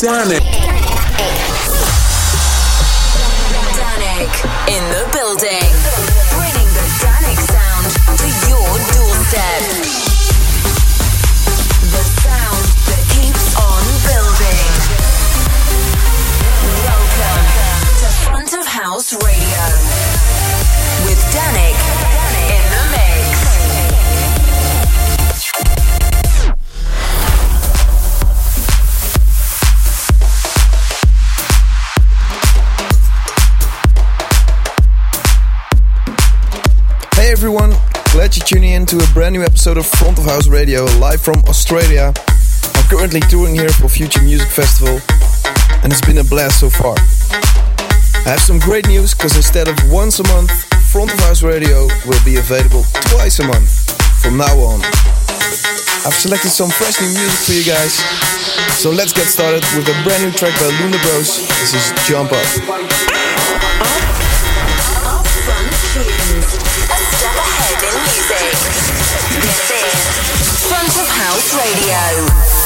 Dannic. Dannic in the building. Tuning in to a brand new episode of Front of House Radio live from Australia. I'm currently touring here for Future Music Festival and it's been a blast so far. I have some great news because instead of once a month, Front of House Radio will be available twice a month from now on. I've selected some fresh new music for you guys, so let's get started with a brand new track by Luna Bros. This is Jump Up. Upfront tunes. A This is Front of House Radio.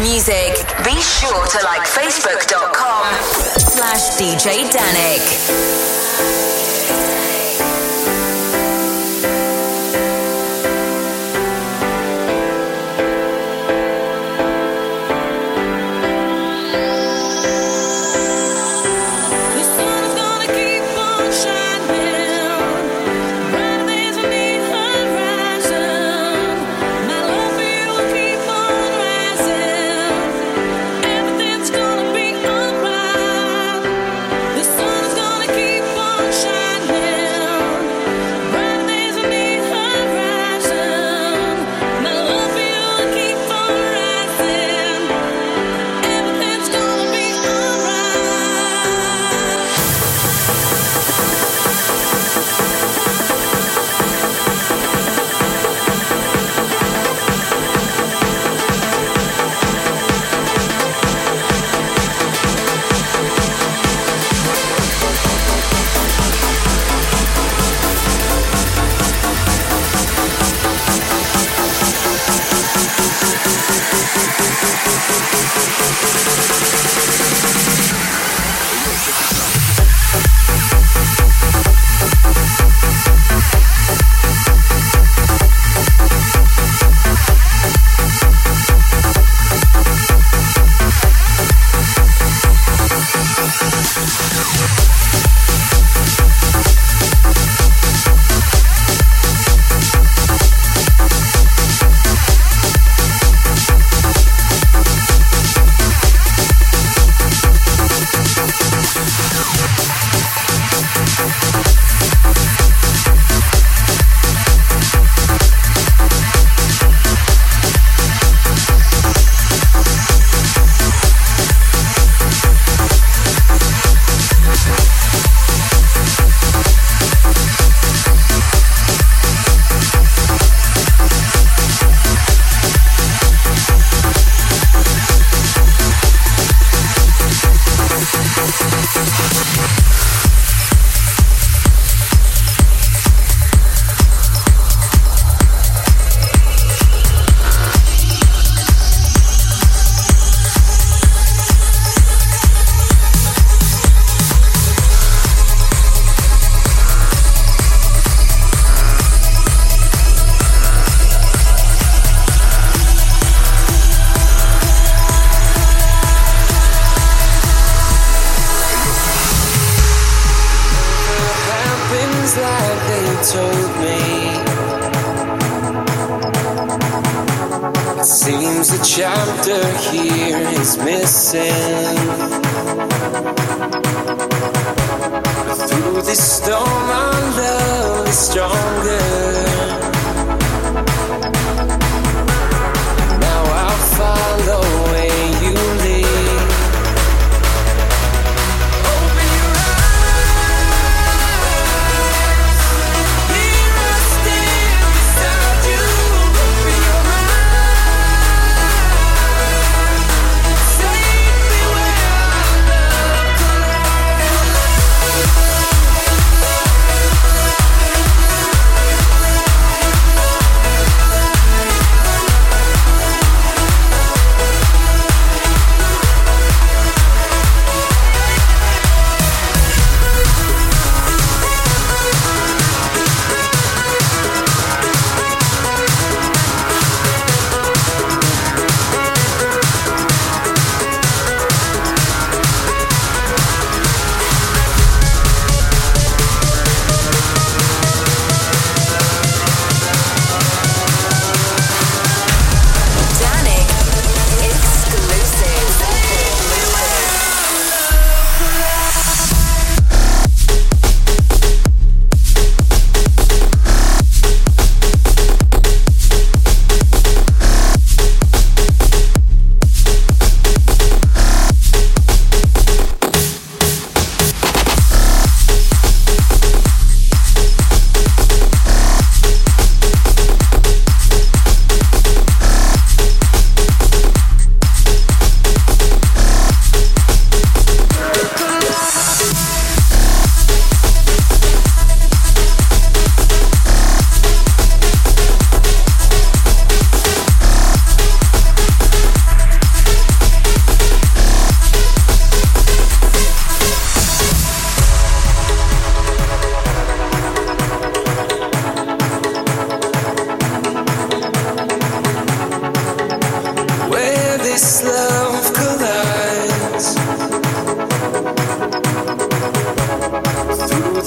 Music. Be sure to like facebook.com slash DJ Dannic.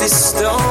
this stone.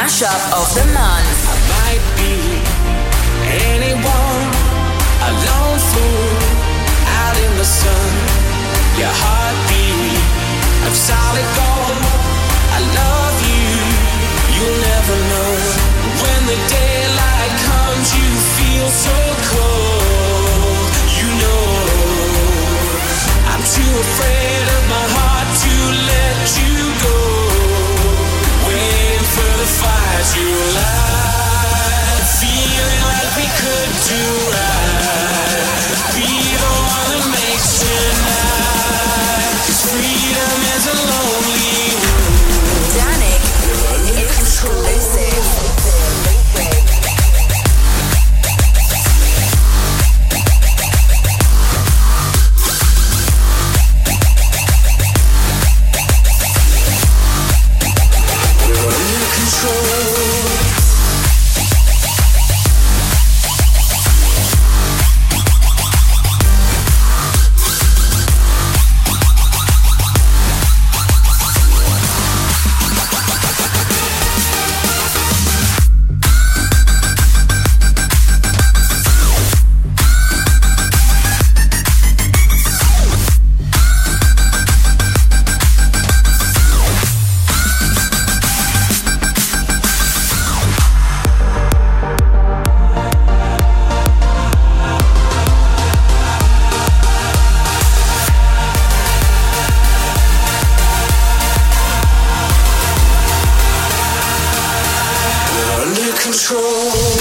Mashup of the month. I might be anyone, a lone fool out in the sun. Your heartbeat of solid gold. I love you, you'll never know. When the daylight comes, you feel so cold. You know, I'm too afraid of my heart the fire to light. Feeling like we could do right. Control.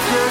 After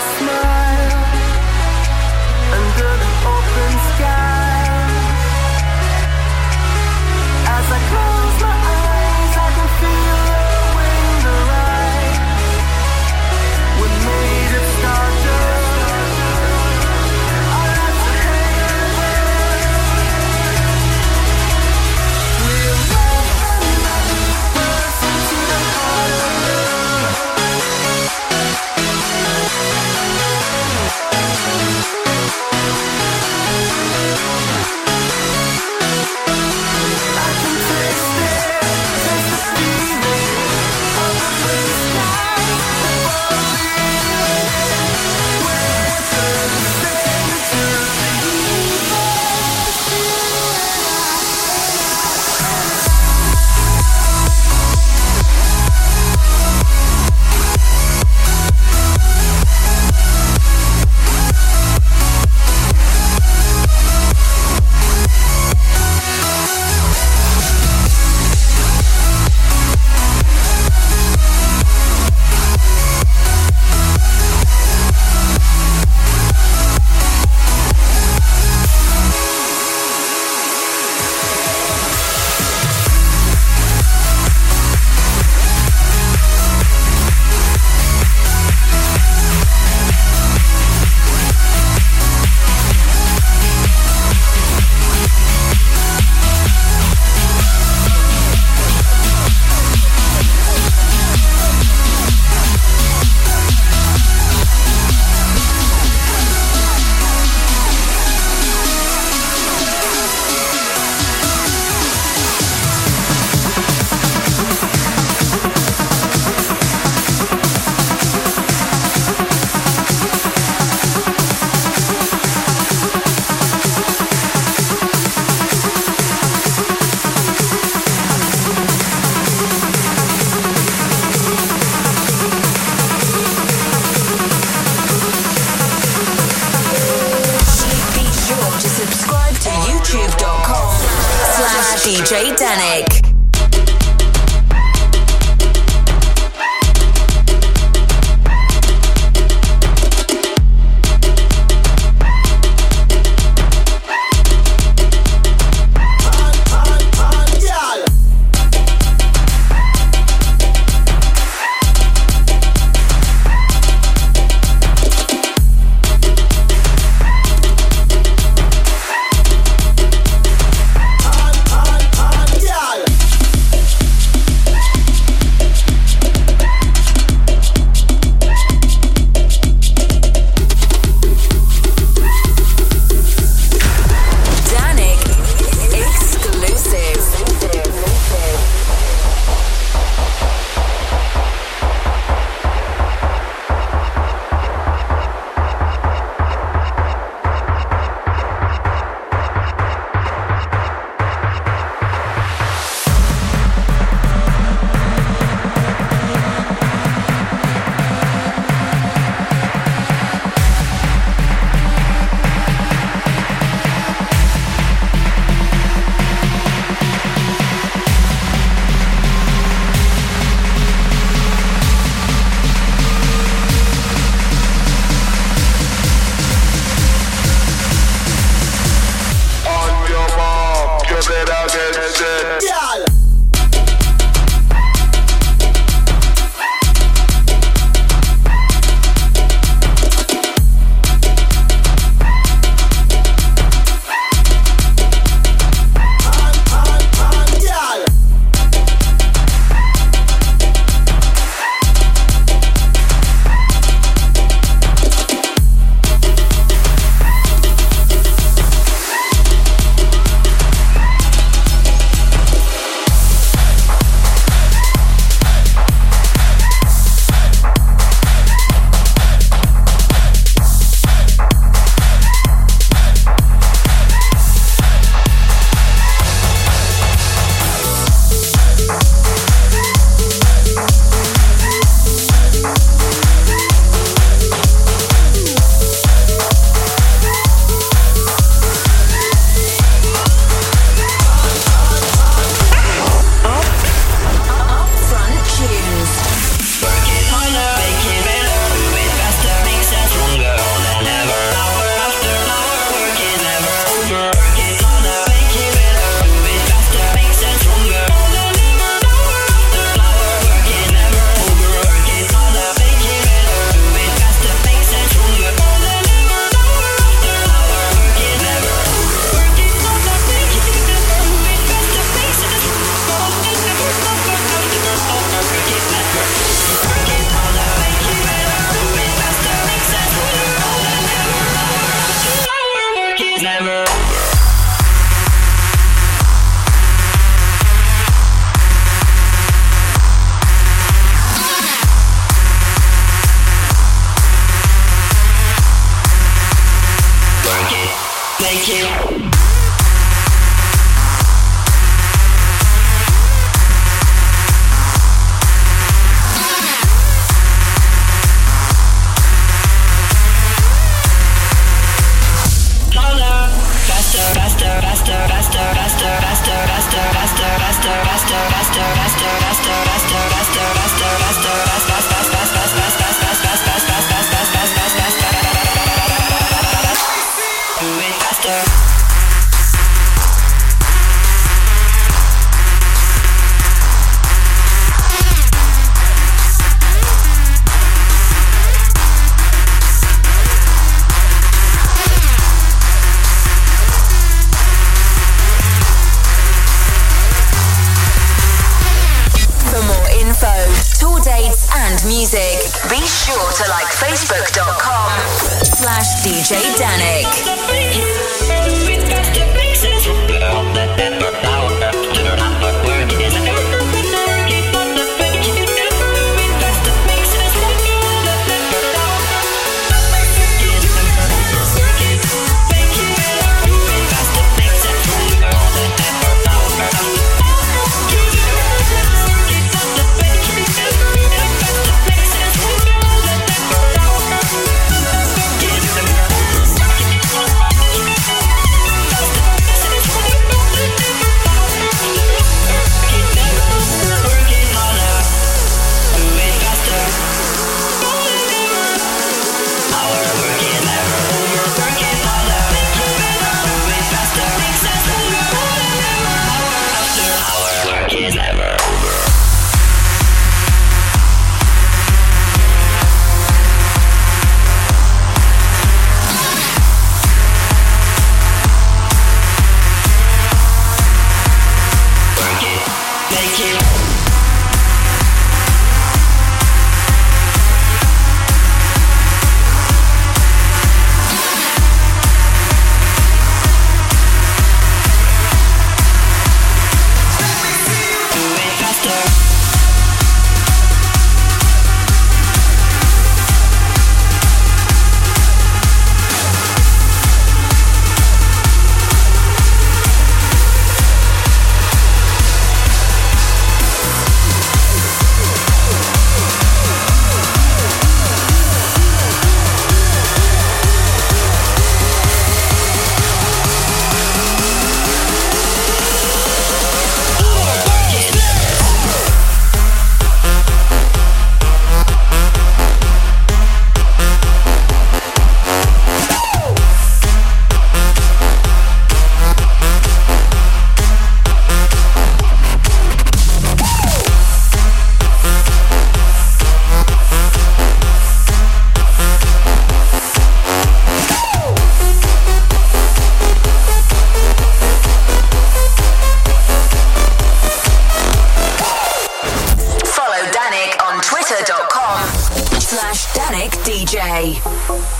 Day.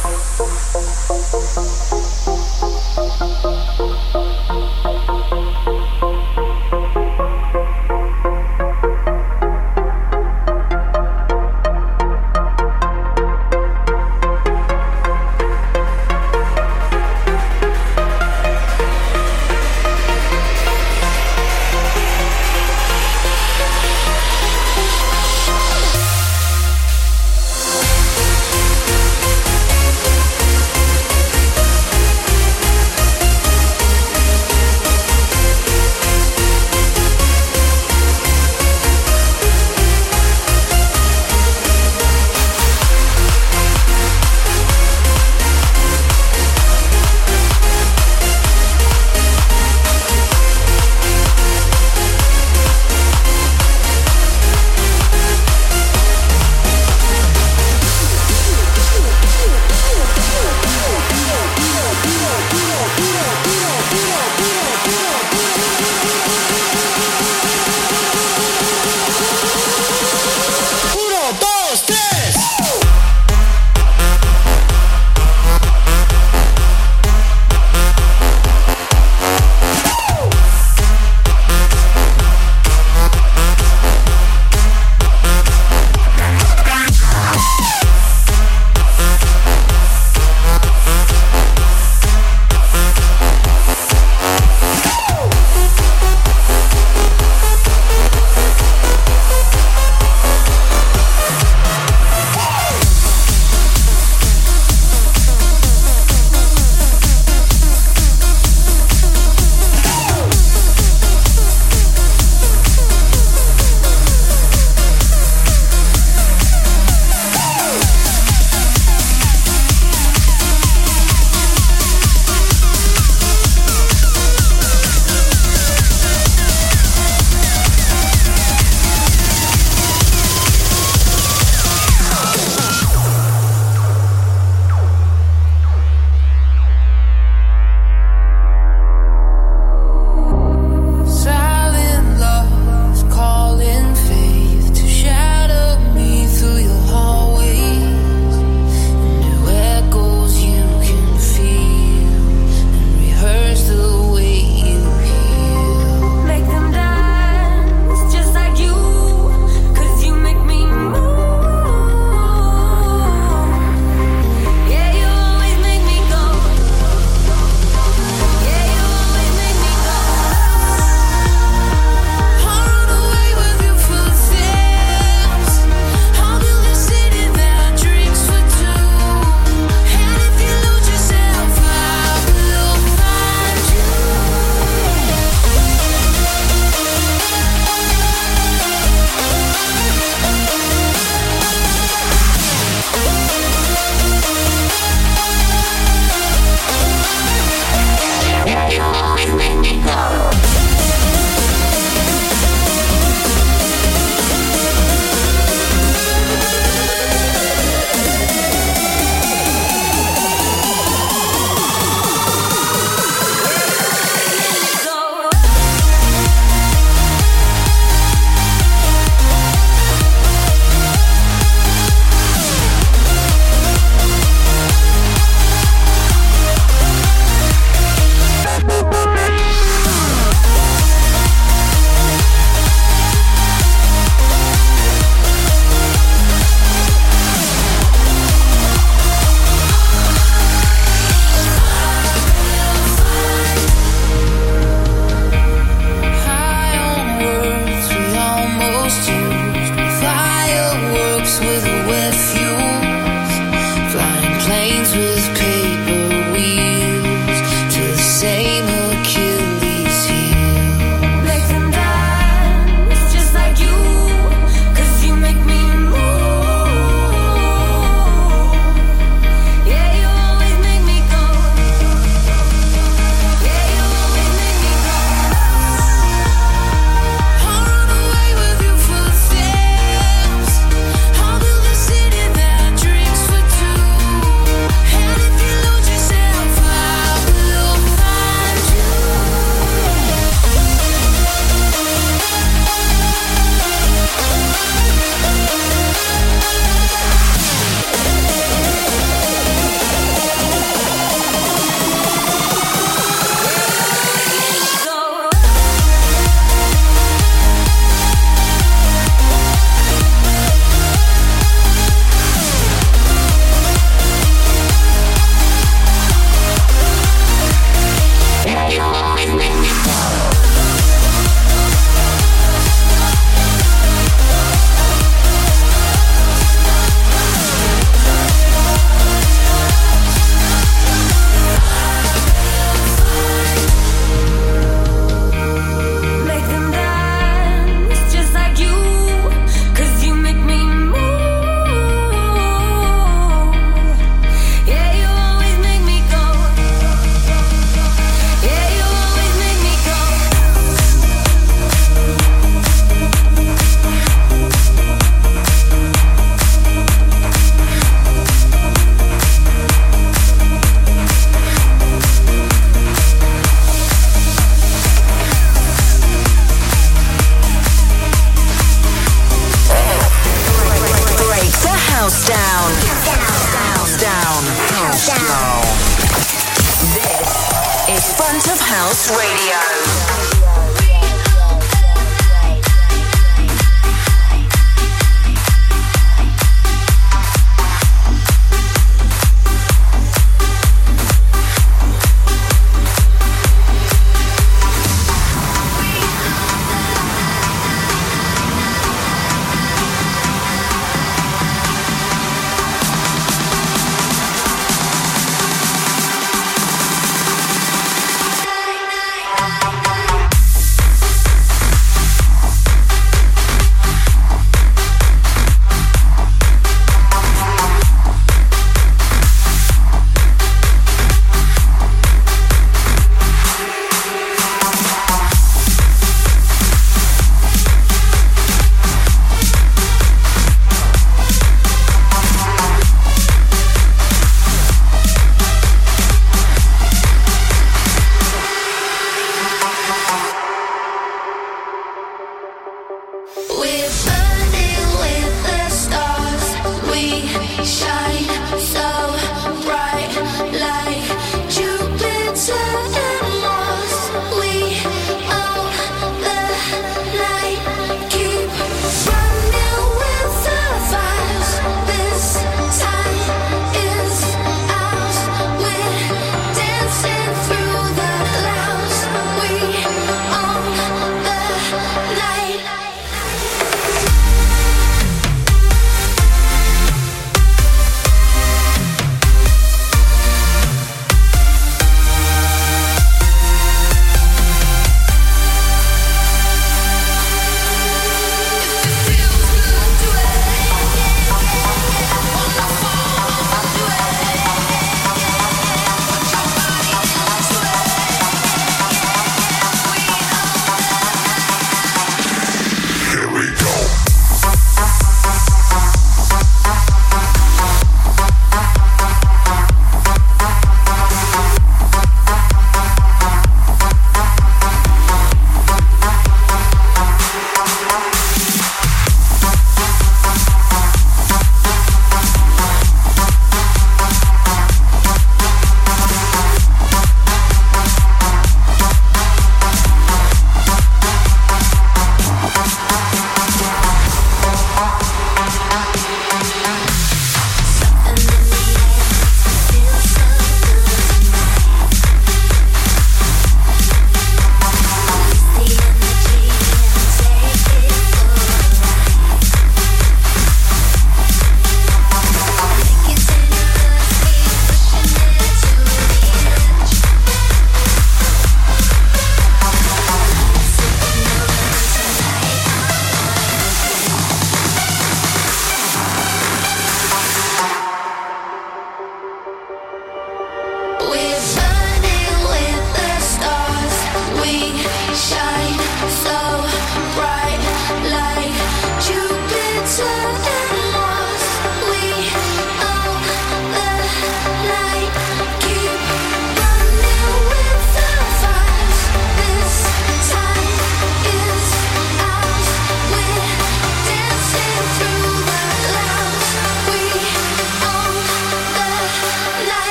Good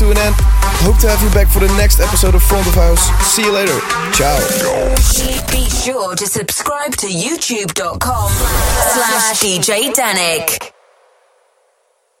to an end. Hope to have you back for the next episode of Front of House. See you later. Ciao. Be sure to subscribe to youtube.com slash DJ Dannic.